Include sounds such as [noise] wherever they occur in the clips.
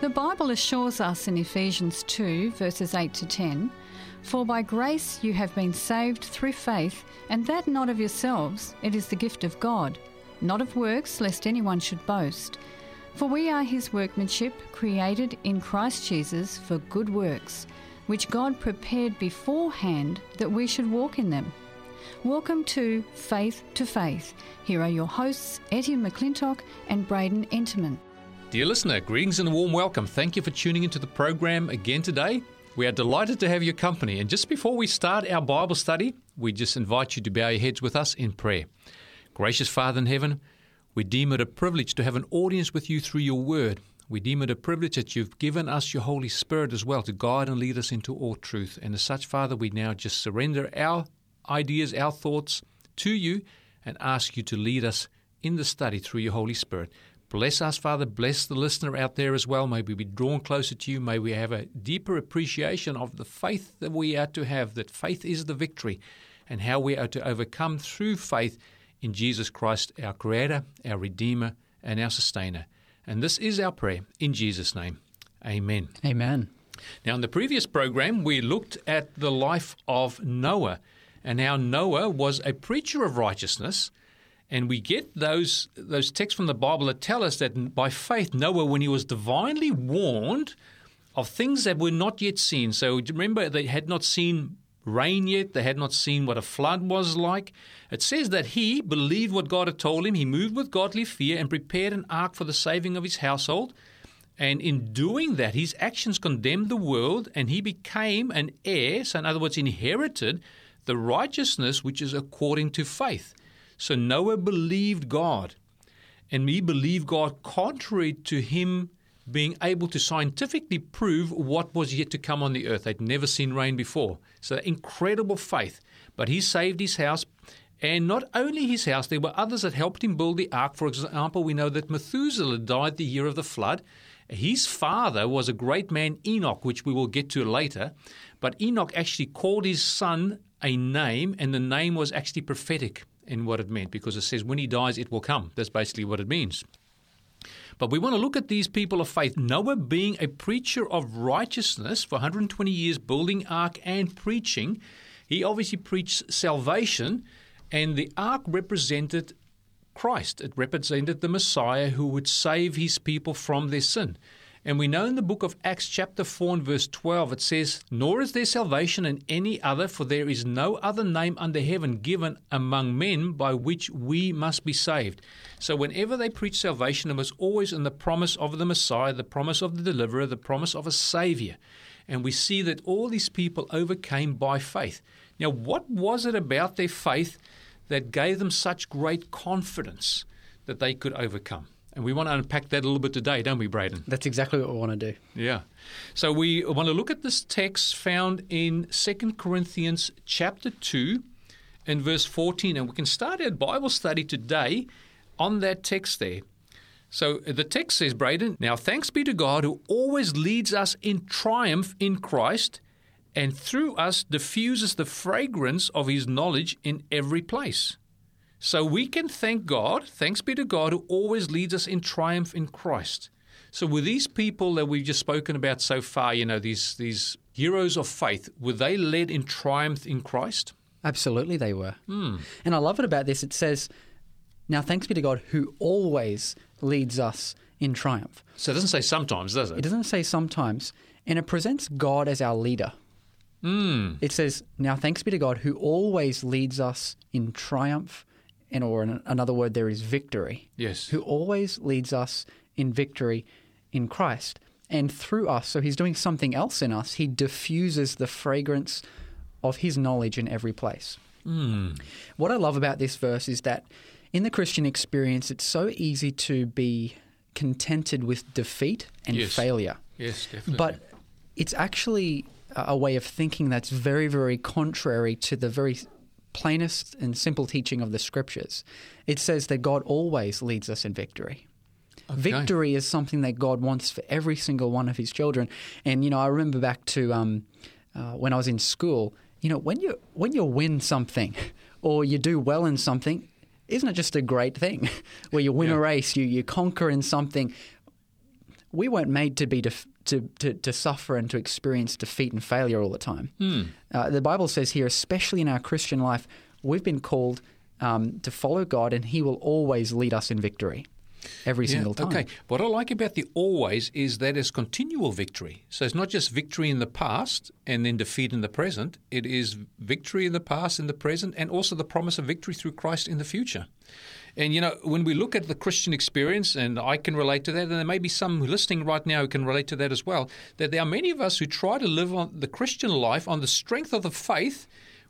The Bible assures us in Ephesians 2, verses 8 to 10 For by grace you have been saved through faith, and that not of yourselves, it is the gift of God, not of works, lest anyone should boast. For we are his workmanship, created in Christ Jesus for good works, which God prepared beforehand that we should walk in them. Welcome to Faith to Faith. Here are your hosts, Etienne McClintock and Braden Enterman. Dear listener, greetings and a warm welcome. Thank you for tuning into the program again today. We are delighted to have your company. And just before we start our Bible study, we just invite you to bow your heads with us in prayer. Gracious Father in heaven, we deem it a privilege to have an audience with you through your word. We deem it a privilege that you've given us your Holy Spirit as well to guide and lead us into all truth. And as such, Father, we now just surrender our ideas, our thoughts to you and ask you to lead us in the study through your Holy Spirit. Bless us, Father. Bless the listener out there as well. May we be drawn closer to you. May we have a deeper appreciation of the faith that we are to have, that faith is the victory, and how we are to overcome through faith in Jesus Christ, our Creator, our Redeemer, and our Sustainer. And this is our prayer in Jesus' name. Amen. Amen. Now, in the previous program, we looked at the life of Noah and how Noah was a preacher of righteousness and we get those those texts from the Bible that tell us that by faith Noah, when he was divinely warned of things that were not yet seen. So remember, they had not seen rain yet. They had not seen what a flood was like. It says that he believed what God had told him. He moved with godly fear and prepared an ark for the saving of his household. And in doing that, his actions condemned the world, and he became an heir. So, in other words, inherited the righteousness which is according to faith. So Noah believed God, and he believed God contrary to him being able to scientifically prove what was yet to come on the earth. They'd never seen rain before. So incredible faith. But he saved his house. And not only his house, there were others that helped him build the ark. For example, we know that Methuselah died the year of the flood. His father was a great man, Enoch, which we will get to later. But Enoch actually called his son a name, and the name was actually prophetic in what it meant because it says, when he dies, it will come. That's basically what it means. But we want to look at these people of faith. Noah being a preacher of righteousness for 120 years, building ark and preaching, he obviously preached salvation, and the ark represented Christ. It represented the Messiah who would save his people from their sin. And we know in the book of Acts, chapter 4, and verse 12, it says, Nor is there salvation in any other, for there is no other name under heaven given among men by which we must be saved. So, whenever they preach salvation, it was always in the promise of the Messiah, the promise of the deliverer, the promise of a Savior. And we see that all these people overcame by faith. Now, what was it about their faith that gave them such great confidence that they could overcome? And we want to unpack that a little bit today, don't we, Braden? That's exactly what we want to do. Yeah. So we want to look at this text found in 2 Corinthians chapter 2 and verse 14. And we can start our Bible study today on that text there. So the text says, Braden, now thanks be to God who always leads us in triumph in Christ and through us diffuses the fragrance of his knowledge in every place. So we can thank God, thanks be to God, who always leads us in triumph in Christ. So were these people that we've just spoken about so far, you know, these these heroes of faith, were they led in triumph in Christ? Absolutely, they were. Mm. And I love it about this. It says, "Now thanks be to God who always leads us in triumph." So it doesn't say sometimes, does it? It doesn't say sometimes, and it presents God as our leader. Mm. It says, "Now thanks be to God who always leads us in triumph." And or another word there is victory. Yes. Who always leads us in victory in Christ and through us. So he's doing something else in us. He diffuses the fragrance of his knowledge in every place. Mm. What I love about this verse is that in the Christian experience, it's so easy to be contented with defeat and yes. failure. Yes, definitely. But it's actually a way of thinking that's very, very contrary to the very plainest and simple teaching of the scriptures. It says that God always leads us in victory. Okay. Victory is something that God wants for every single one of His children. And you know, I remember back to um, uh, when I was in school. You know, when you when you win something, [laughs] or you do well in something, isn't it just a great thing? [laughs] Where you win yeah. a race, you you conquer in something. We weren't made to be def- to, to, to suffer and to experience defeat and failure all the time. Uh, the Bible says here, especially in our Christian life, we've been called um, to follow God, and He will always lead us in victory every single time. Okay. What I like about the always is that it's continual victory. So it's not just victory in the past and then defeat in the present. It is victory in the past, in the present, and also the promise of victory through Christ in the future. And you know, when we look at the Christian experience, and I can relate to that, and there may be some listening right now who can relate to that as well, that there are many of us who try to live on the Christian life on the strength of the faith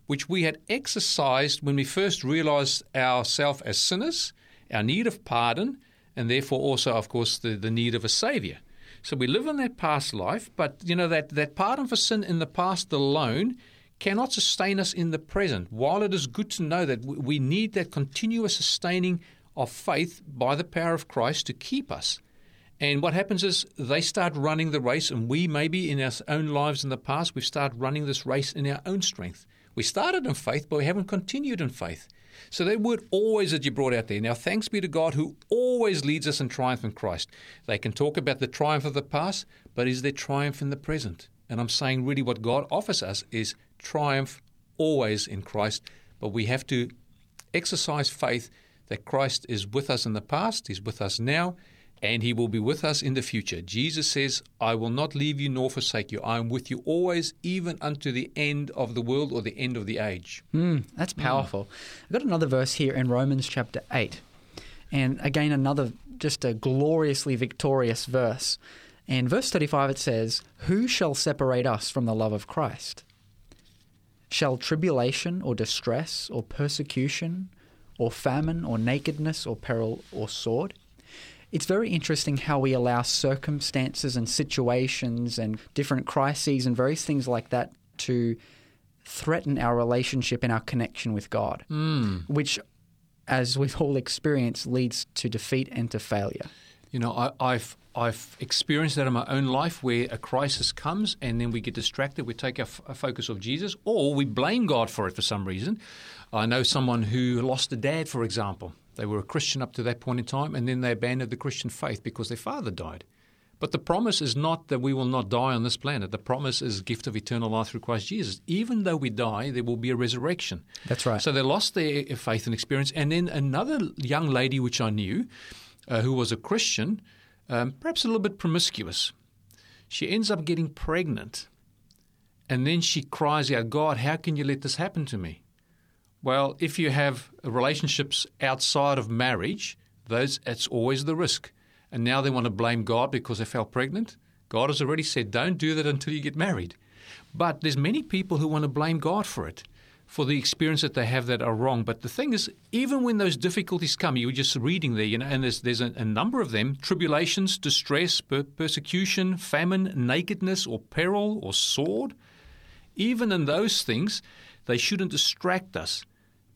which we had exercised when we first realized ourselves as sinners, our need of pardon, and therefore also, of course, the, the need of a Savior. So we live in that past life, but you know that, that pardon for sin in the past alone cannot sustain us in the present. While it is good to know that we need that continuous sustaining of faith by the power of Christ to keep us. And what happens is they start running the race, and we maybe in our own lives in the past, we've started running this race in our own strength. We started in faith, but we haven't continued in faith. So that word always that you brought out there. Now, thanks be to God who always leads us in triumph in Christ. They can talk about the triumph of the past, but is there triumph in the present? And I'm saying really what God offers us is triumph always in Christ, but we have to exercise faith that Christ is with us in the past, He's with us now, and He will be with us in the future. Jesus says, I will not leave you nor forsake you. I am with you always, even unto the end of the world or the end of the age. Mm, that's powerful. I've got another verse here in Romans chapter 8. And again, another just a gloriously victorious verse. And verse 35 it says, Who shall separate us from the love of Christ? Shall tribulation or distress or persecution or famine or nakedness or peril or sword? It's very interesting how we allow circumstances and situations and different crises and various things like that to threaten our relationship and our connection with God, hmm. which, as we've all experienced, leads to defeat and to failure. You know, I, I've I've experienced that in my own life where a crisis comes and then we get distracted. We take our, f- our focus off Jesus, or we blame God for it for some reason. I know someone who lost a dad, for example. They were a Christian up to that point in time, and then they abandoned the Christian faith because their father died. But the promise is not that we will not die on this planet. The promise is gift of eternal life through Christ Jesus. Even though we die, there will be a resurrection. That's right. So they lost their faith and experience. And then another young lady, which I knew, uh, who was a Christian, um, perhaps a little bit promiscuous, she ends up getting pregnant. And then she cries out, God, how can you let this happen to me? Well, if you have relationships outside of marriage, those it's always the risk. And now they want to blame God because they fell pregnant. God has already said, don't do that until you get married. But there's many people who want to blame God for it, for the experience that they have that are wrong. But the thing is, even when those difficulties come, you were just reading there, you know, and there's there's a, a number of them: tribulations, distress, per- persecution, famine, nakedness, or peril, or sword. Even in those things, they shouldn't distract us,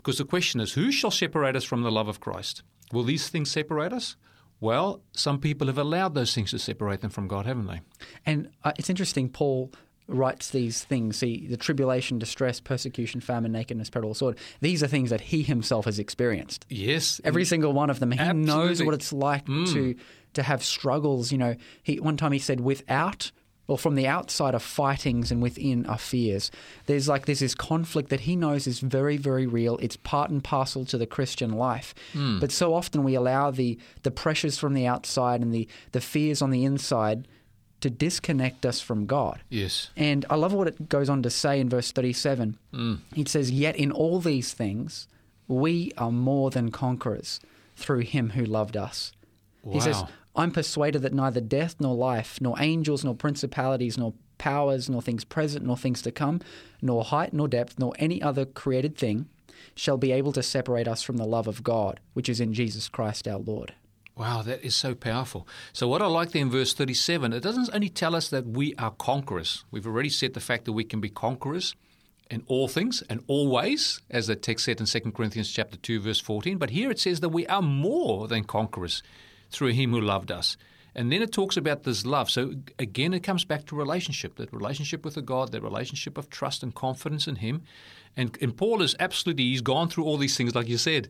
because the question is, who shall separate us from the love of Christ? Will these things separate us? Well, some people have allowed those things to separate them from God, haven't they? And uh, it's interesting, Paul writes these things see the tribulation distress persecution famine nakedness peril sword these are things that he himself has experienced Yes. every single one of them he knows what it's like to to have struggles you know he one time he said without or from the outside are fightings and within are fears there's like there's this conflict that he knows is very very real it's part and parcel to the christian life hmm. but so often we allow the the pressures from the outside and the the fears on the inside to disconnect us from god Yes. and I love what it goes on to say in verse 37. Hmm. It says, Yet in all these things, we are more than conquerors through him who loved us. He says, Wow. I'm persuaded that neither death nor life, nor angels, nor principalities, nor powers, nor things present, nor things to come, nor height, nor depth, nor any other created thing shall be able to separate us from the love of God, which is in Jesus Christ our Lord. Wow, that is so powerful. So, what I like there in verse 37, it doesn't only tell us that we are conquerors. We've already said the fact that we can be conquerors in all things and always, as the text said in 2 Corinthians chapter 2, verse 14. But here it says that we are more than conquerors through him who loved us. And then it talks about this love. So again, it comes back to relationship, that relationship with the God, that relationship of trust and confidence in Him. And, and Paul is absolutely, he's gone through all these things, like you said.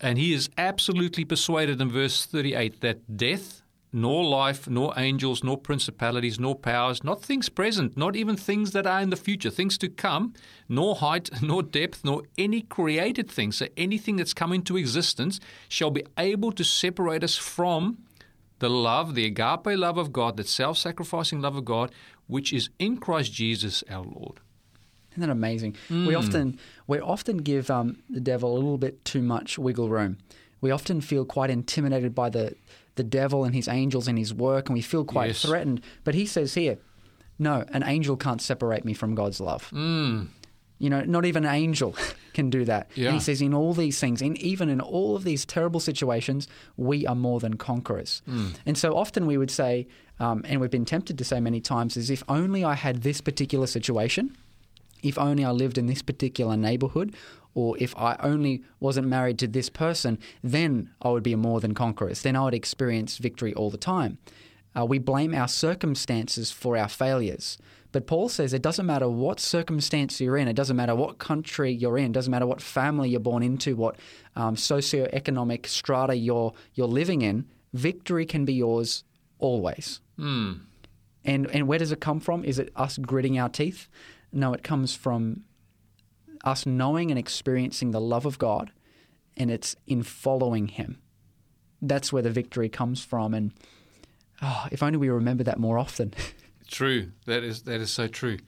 And he is absolutely persuaded in verse 38 that death, nor life, nor angels, nor principalities, nor powers, not things present, not even things that are in the future, things to come, nor height, [laughs] nor depth, nor any created thing, so anything that's come into existence, shall be able to separate us from the love, the agape love of God, the self sacrificing love of God, which is in Christ Jesus our Lord. Isn't that amazing? We often we often give um, the devil a little bit too much wiggle room. We often feel quite intimidated by the the devil and his angels and his work, and we feel quite Yes. threatened. But he says here, no, an angel can't separate me from God's love. Mm. You know, not even an angel [laughs] can do that. Yeah. And he says, in all these things, in even in all of these terrible situations, we are more than conquerors. And so often we would say, um, and we've been tempted to say many times, is if only I had this particular situation, if only I lived in this particular neighborhood, or if I only wasn't married to this person, then I would be a more than conquerors. Then I would experience victory all the time. Uh, we blame our circumstances for our failures. But Paul says it doesn't matter what circumstance you're in, it doesn't matter what country you're in, it doesn't matter what family you're born into, what um, socioeconomic strata you're, you're living in, victory can be yours always. Mm. And and where does it come from? Is it us gritting our teeth? No, it comes from us knowing and experiencing the love of God, and it's in following Him. That's where the victory comes from. And oh, if only we remember that more often. [laughs] True. That is that is so true.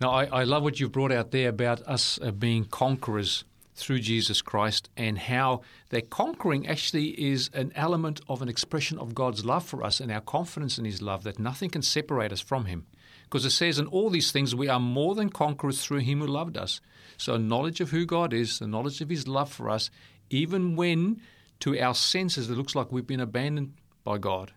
Now, I, I love what you've brought out there about us uh, being conquerors through Jesus Christ and how that conquering actually is an element of an expression of God's love for us and our confidence in His love, that nothing can separate us from Him. Because it says in all these things, we are more than conquerors through Him who loved us. So, knowledge of who God is, the knowledge of His love for us, even when to our senses it looks like we've been abandoned by God,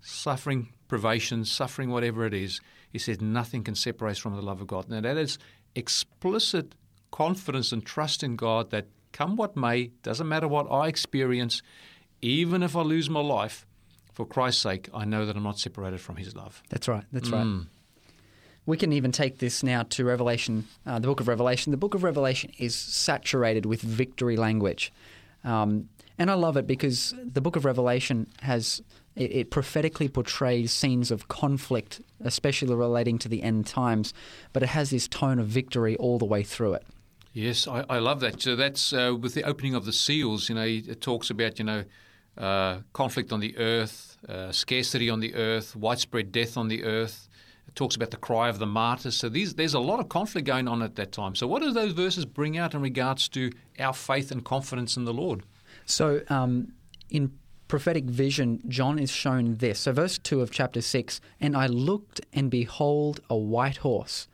suffering privations, suffering whatever it is, he says nothing can separate us from the love of God. Now that is explicit confidence and trust in God that come what may, doesn't matter what I experience, even if I lose my life, for Christ's sake, I know that I'm not separated from his love. That's right. That's mm. right. We can even take this now to Revelation, uh, the book of Revelation. The book of Revelation is saturated with victory language. Um, and I love it because the book of Revelation has, it, it prophetically portrays scenes of conflict, especially relating to the end times, but it has this tone of victory all the way through it. Yes, I, I love that. So that's uh, with the opening of the seals. You know, it talks about you know uh, conflict on the earth, uh, scarcity on the earth, widespread death on the earth. Talks about the cry of the martyrs. So these, there's a lot of conflict going on at that time. So what do those verses bring out in regards to our faith and confidence in the Lord? So, um, in prophetic vision, John is shown this. So, verse 2 of chapter 6 And I looked, and behold, a white horse,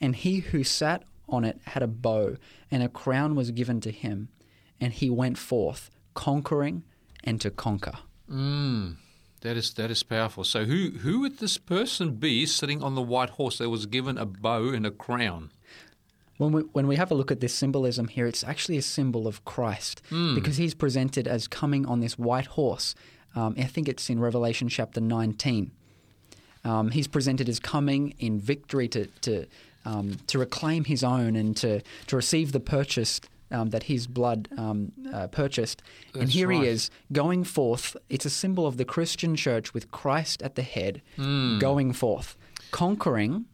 and he who sat on it had a bow, and a crown was given to him, and he went forth, conquering and to conquer. Mm, that is that is powerful. So who who would this person be sitting on the white horse that was given a bow and a crown? When we, when we have a look at this symbolism here, it's actually a symbol of Christ because he's presented as coming on this white horse. Um, I think it's in Revelation chapter 19. Um, he's presented as coming in victory to, to, um, to reclaim his own and to, to receive the purchase um, that his blood um, uh, purchased. and here right. he is going forth. It's a symbol of the Christian church with Christ at the head, going forth, conquering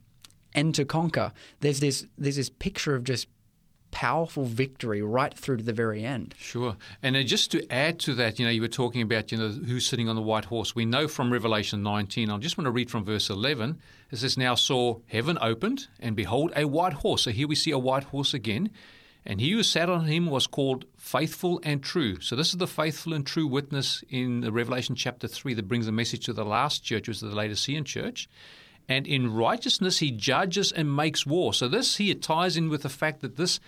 and to conquer. There's this there's this picture of just powerful victory right through to the very end. Sure. And uh, just to add to that, you know, you were talking about, you know, who's sitting on the white horse. We know from Revelation 19, I just want to read from verse 11. It says, Now saw heaven opened, and behold, a white horse. So here we see a white horse again. And he who sat on him was called faithful and true. So this is the faithful and true witness in Revelation chapter 3 that brings the message to the last church, which is the Laodicean church. And in righteousness he judges and makes war. So this here ties in with the fact that this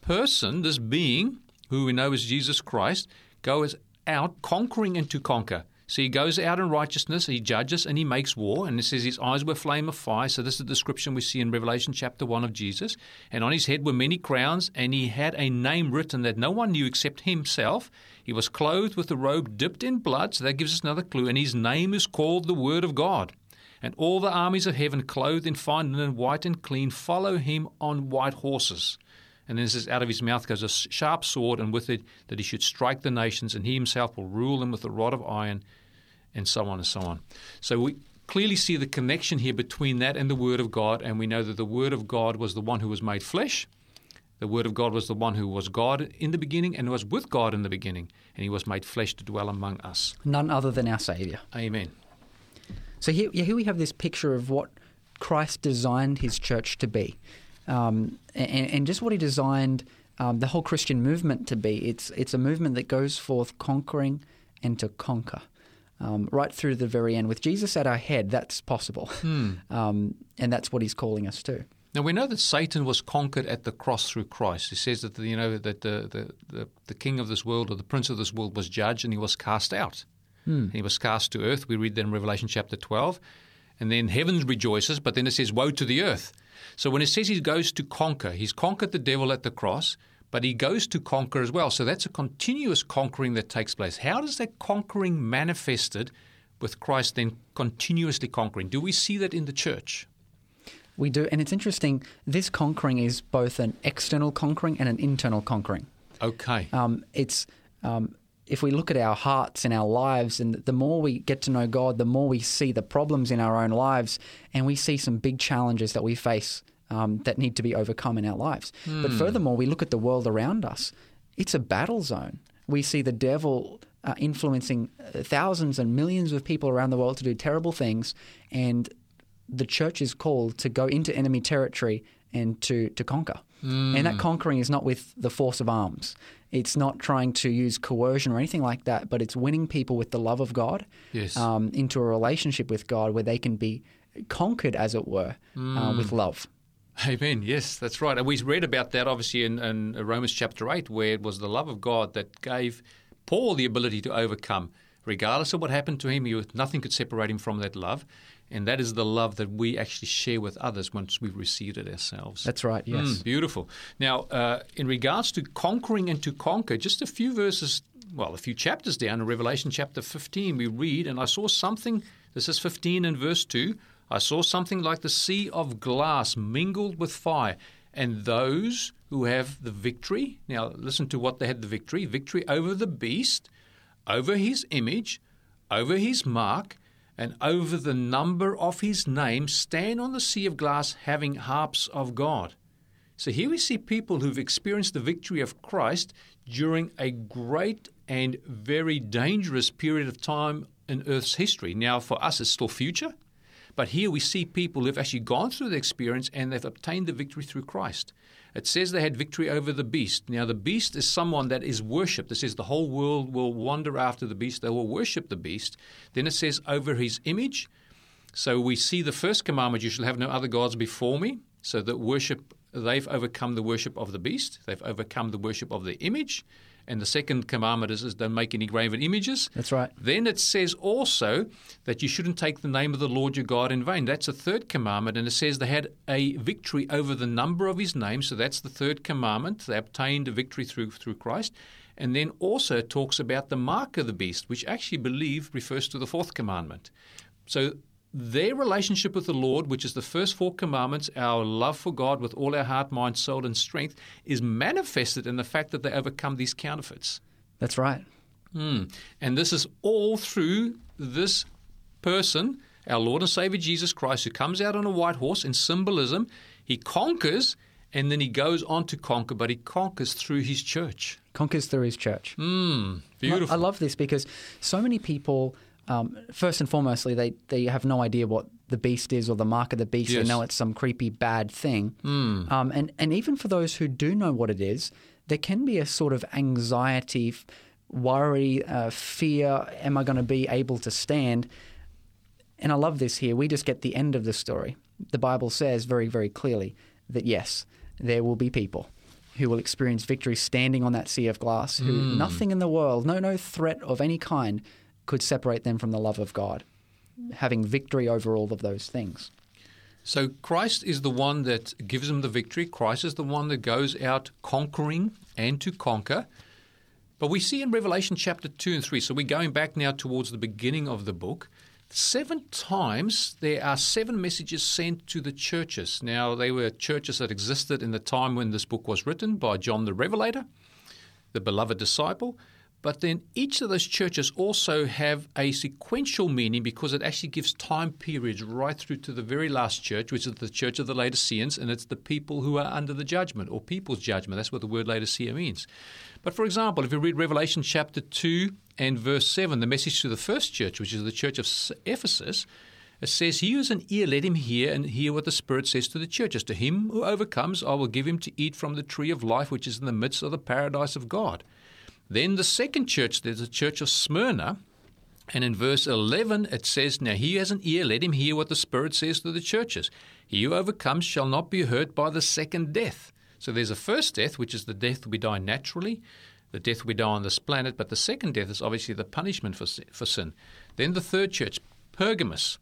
person, this being, who we know is Jesus Christ, goes out conquering and to conquer. So he goes out in righteousness, he judges and he makes war. And it says his eyes were flame of fire. So this is the description we see in Revelation chapter 1 of Jesus. And on his head were many crowns, and he had a name written that no one knew except himself. He was clothed with a robe dipped in blood. So that gives us another clue. And his name is called the Word of God. And all the armies of heaven, clothed in fine linen, white and clean, follow him on white horses. And then it says, out of his mouth goes a sharp sword, and with it that he should strike the nations, and he himself will rule them with a rod of iron. and so on and so on. So we clearly see the connection here between that and the Word of God, and we know that the Word of God was the one who was made flesh. The Word of God was the one who was God in the beginning and was with God in the beginning, and He was made flesh to dwell among us. None other than our Saviour. Amen. So here, here we have this picture of what Christ designed his church to be, um, and, and, just what he designed um, the whole Christian movement to be. It's it's a movement that goes forth conquering and to conquer. Um, right through the very end. With Jesus at our head, that's possible. Hmm. [laughs] Um, and that's what he's calling us to. Now we know that Satan was conquered at the cross through Christ. He says that you know that the, the, the, the king of this world or the prince of this world was judged and he was cast out. Hmm. He was cast to earth. We read that in Revelation chapter 12. And then heaven rejoices, but then it says, Woe to the earth. So when it says he goes to conquer, he's conquered the devil at the cross, but he goes to conquer as well. So that's a continuous conquering that takes place. How does that conquering manifested with Christ then continuously conquering? Do we see that in the church? We do. And it's interesting, this conquering is both an external conquering and an internal conquering. Okay. Um, it's um, if we look at our hearts and our lives, and the more we get to know God, the more we see the problems in our own lives, and we see some big challenges that we face um, that need to be overcome in our lives. Mm. But furthermore, we look at the world around us, it's a battle zone. We see the devil uh, influencing uh, thousands and millions of people around the world to do terrible things, and the church is called to go into enemy territory and to, to conquer. Mm. And that conquering is not with the force of arms. It's not trying to use coercion or anything like that, but it's winning people with the love of God yes. um, into a relationship with God where they can be conquered, as it were, mm. uh, with love. Amen. Yes, that's right. And we read about that obviously in, in Romans chapter 8, where it was the love of God that gave Paul the ability to overcome. Regardless of what happened to him, he, nothing could separate him from that love. And that is the love that we actually share with others once we've received it ourselves. That's right, yes. Mm, beautiful. Now, uh, in regards to conquering and to conquer, just a few verses, well, a few chapters down in Revelation chapter 15, we read, and I saw something, this is 15 and verse 2, I saw something like the sea of glass mingled with fire, and those who have the victory, now listen to what they had the victory victory over the beast, over his image, over his mark, and over the number of his name stand on the sea of glass having harps of God. So here we see people who've experienced the victory of Christ during a great and very dangerous period of time in Earth's history. Now, for us, it's still future, but here we see people who've actually gone through the experience and they've obtained the victory through Christ. It says they had victory over the beast. Now, the beast is someone that is worshipped. It says the whole world will wander after the beast, they will worship the beast. Then it says over his image. So we see the first commandment you shall have no other gods before me. So that worship, they've overcome the worship of the beast, they've overcome the worship of the image. And the second commandment is, is, don't make any graven images. That's right. Then it says also that you shouldn't take the name of the Lord your God in vain. That's the third commandment. And it says they had a victory over the number of his name. So that's the third commandment. They obtained a victory through, through Christ. And then also talks about the mark of the beast, which actually believe refers to the fourth commandment. So their relationship with the Lord, which is the first four commandments, our love for God with all our heart, mind, soul, and strength, is manifested in the fact that they overcome these counterfeits. That's right. Mm. And this is all through this person, our Lord and Savior Jesus Christ, who comes out on a white horse in symbolism. He conquers and then he goes on to conquer, but he conquers through his church. Conquers through his church. Mm, beautiful. I love this because so many people um, first and foremostly, they, they have no idea what the beast is or the mark of the beast. Yes. They know it's some creepy bad thing. Mm. Um, and, and even for those who do know what it is, there can be a sort of anxiety, worry, uh, fear. Am I going to be able to stand? And I love this here. We just get the end of the story. The Bible says very, very clearly that yes, there will be people who will experience victory standing on that sea of glass, who Mm. nothing in the world, no, no threat of any kind could separate them from the love of God, having victory over all of those things. So Christ is the one that gives them the victory. Christ is the one that goes out conquering and to conquer. But we see in Revelation chapter 2 and 3, so we're going back now towards the beginning of the book. Seven times there are seven messages sent to the churches. Now, they were churches that existed in the time when this book was written by John the Revelator, the beloved disciple. But then each of those churches also have a sequential meaning because it actually gives time periods right through to the very last church, which is the church of the Laodiceans, and it's the people who are under the judgment or people's judgment. That's what the word Laodicea means. But for example, if you read Revelation chapter 2 and verse 7, the message to the first church, which is the church of Ephesus, it says, He who has an ear, let him hear and hear what the Spirit says to the churches. To him who overcomes, I will give him to eat from the tree of life, which is in the midst of the paradise of God. Then the second church, there's a church of Smyrna. And in verse 11, it says, Now he has an ear, let him hear what the Spirit says to the churches. He who overcomes shall not be hurt by the second death. So there's a first death, which is the death we die naturally, the death we die on this planet. But the second death is obviously the punishment for, for sin. Then the third church, Pergamos.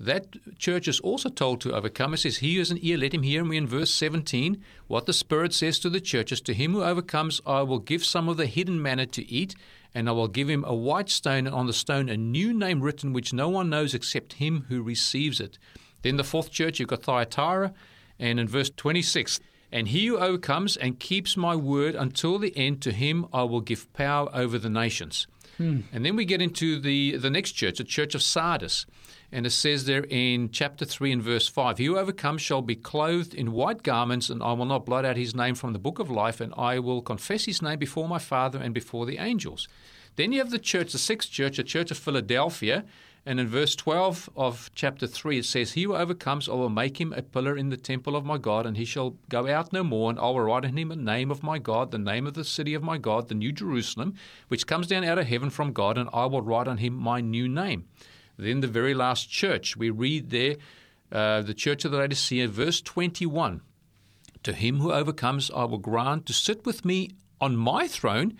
That church is also told to overcome. It says, He who has an ear, let him hear. And we in verse 17, what the Spirit says to the churches To him who overcomes, I will give some of the hidden manna to eat, and I will give him a white stone, and on the stone a new name written, which no one knows except him who receives it. Then the fourth church, you've got Thyatira, and in verse 26, and he who overcomes and keeps my word until the end, to him I will give power over the nations. Hmm. And then we get into the, the next church, the church of Sardis. And it says there in chapter 3 and verse 5 He who overcomes shall be clothed in white garments, and I will not blot out his name from the book of life, and I will confess his name before my Father and before the angels. Then you have the church, the sixth church, the church of Philadelphia. And in verse 12 of chapter 3, it says, He who overcomes, I will make him a pillar in the temple of my God, and he shall go out no more, and I will write on him the name of my God, the name of the city of my God, the new Jerusalem, which comes down out of heaven from God, and I will write on him my new name. Then the very last church, we read there, uh, the church of the Laodicea, verse 21 To him who overcomes, I will grant to sit with me on my throne,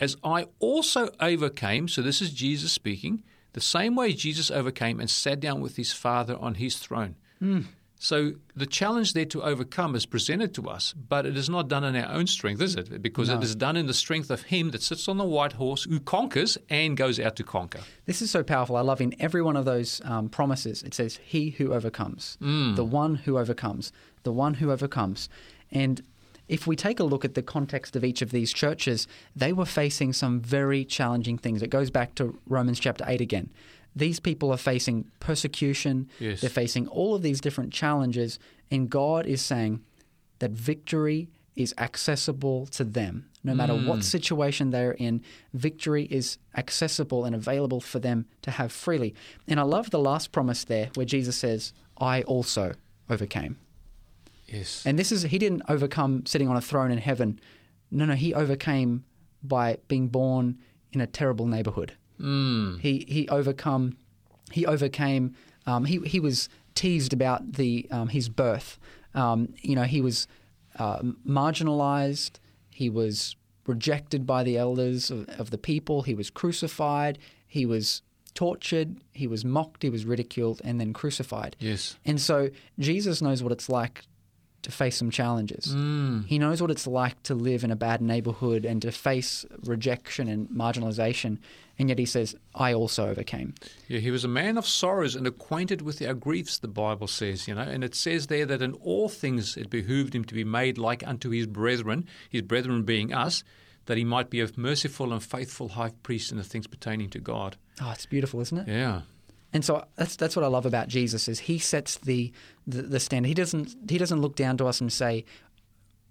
as I also overcame. So this is Jesus speaking, the same way Jesus overcame and sat down with his Father on his throne. Mm. So the challenge there to overcome is presented to us, but it is not done in our own strength, is it? Because no. it is done in the strength of Him that sits on the white horse, who conquers and goes out to conquer. This is so powerful. I love in every one of those um, promises, it says, He who overcomes, mm. the one who overcomes, the one who overcomes. And if we take a look at the context of each of these churches, they were facing some very challenging things. It goes back to Romans chapter 8 again these people are facing persecution. Yes. They're facing all of these different challenges. And God is saying that victory is accessible to them. No matter mm. what situation they're in, victory is accessible and available for them to have freely. And I love the last promise there where Jesus says, I also overcame. Yes. And this is, he didn't overcome sitting on a throne in heaven. No, no, he overcame by being born in a terrible neighborhood. Mm. He he overcome he overcame um, he he was teased about the um, his birth. Um, you know he was uh, marginalized. He was rejected by the elders of, of the people. He was crucified. He was tortured. He was mocked. He was ridiculed, and then crucified. Yes. And so Jesus knows what it's like to face some challenges. Mm. He knows what it's like to live in a bad neighborhood and to face rejection and marginalization. And yet he says, I also overcame. Yeah, he was a man of sorrows and acquainted with our griefs, the Bible says, you know. And it says there that in all things it behooved him to be made like unto his brethren, his brethren being us, that he might be a merciful and faithful high priest in the things pertaining to God. Oh, it's beautiful, isn't it? Yeah. And so that's that's what I love about Jesus is he sets the, the, the standard. He doesn't he doesn't look down to us and say,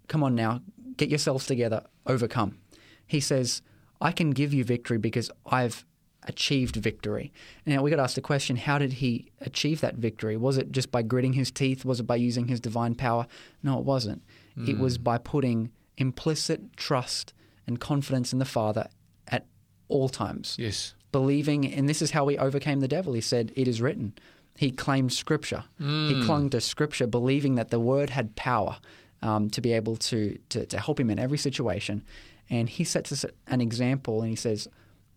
"Come on now, get yourselves together, overcome." He says, I can give you victory because I've achieved victory. Now we got to ask the question: How did he achieve that victory? Was it just by gritting his teeth? Was it by using his divine power? No, it wasn't. Mm. It was by putting implicit trust and confidence in the Father at all times. Yes, believing, and this is how he overcame the devil. He said, "It is written." He claimed Scripture. Mm. He hmm. clung to Scripture, believing that the Word had power um, to be able to, to to help him in every situation. And he sets us an example and he says,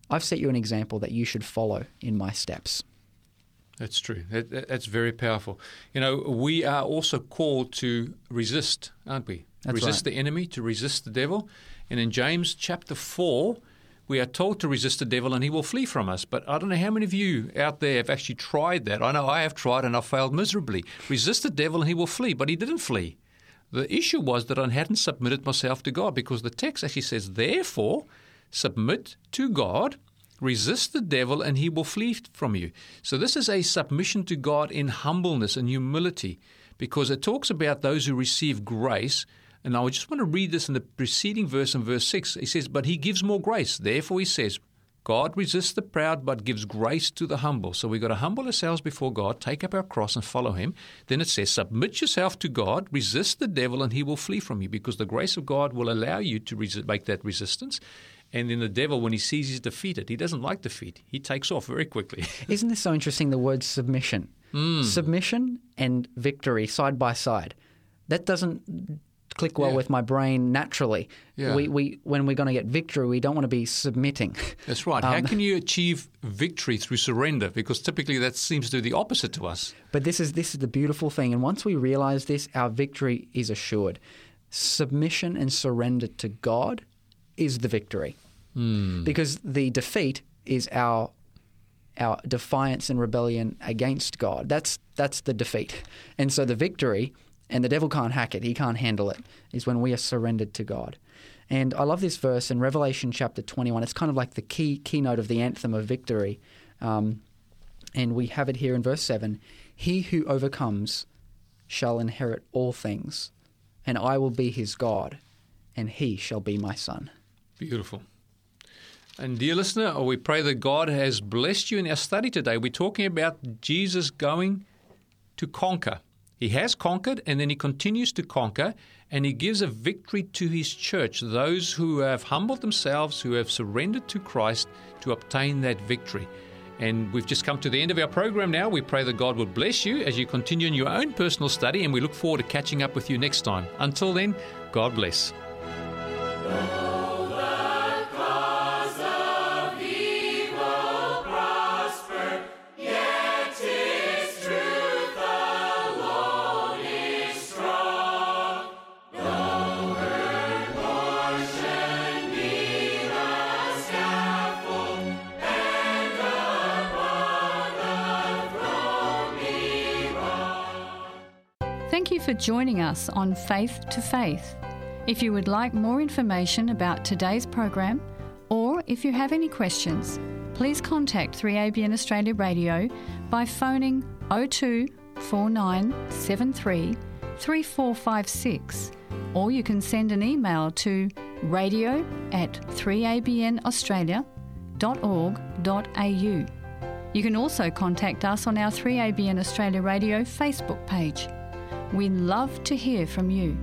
I've set you an example that you should follow in my steps. That's true. That, that's very powerful. You know, we are also called to resist, aren't we? That's resist right. the enemy, to resist the devil. And in James chapter 4, we are told to resist the devil and he will flee from us. But I don't know how many of you out there have actually tried that. I know I have tried and I've failed miserably. Resist the devil and he will flee, but he didn't flee. The issue was that I hadn't submitted myself to God because the text actually says, therefore, submit to God, resist the devil, and he will flee from you. So, this is a submission to God in humbleness and humility because it talks about those who receive grace. And I just want to read this in the preceding verse in verse 6. He says, But he gives more grace. Therefore, he says, God resists the proud but gives grace to the humble. So we've got to humble ourselves before God, take up our cross and follow Him. Then it says, Submit yourself to God, resist the devil, and he will flee from you because the grace of God will allow you to resist, make that resistance. And then the devil, when he sees he's defeated, he doesn't like defeat. He takes off very quickly. [laughs] Isn't this so interesting? The word submission. Mm. Submission and victory side by side. That doesn't click well yeah. with my brain naturally. Yeah. We, we, when we're going to get victory, we don't want to be submitting. [laughs] That's right. Um, How can you achieve victory through surrender? Because typically that seems to do the opposite to us. But this is this is the beautiful thing, and once we realize this, our victory is assured. Submission and surrender to God is the victory, mm. because the defeat is our our defiance and rebellion against God. That's that's the defeat, and so the victory and the devil can't hack it, he can't handle it, is when we are surrendered to God. And I love this verse in Revelation chapter 21. It's kind of like the key keynote of the anthem of victory. Um, and we have it here in verse 7 He who overcomes shall inherit all things, and I will be his God, and he shall be my son. Beautiful. And dear listener, we pray that God has blessed you in our study today. We're talking about Jesus going to conquer. He has conquered and then he continues to conquer and he gives a victory to his church, those who have humbled themselves, who have surrendered to Christ to obtain that victory. And we've just come to the end of our program now. We pray that God will bless you as you continue in your own personal study, and we look forward to catching up with you next time. Until then, God bless. For joining us on Faith to Faith. If you would like more information about today's program, or if you have any questions, please contact 3ABN Australia Radio by phoning 02 4973 3456, or you can send an email to radio at 3abnaustralia.org.au. You can also contact us on our 3ABN Australia Radio Facebook page. We love to hear from you.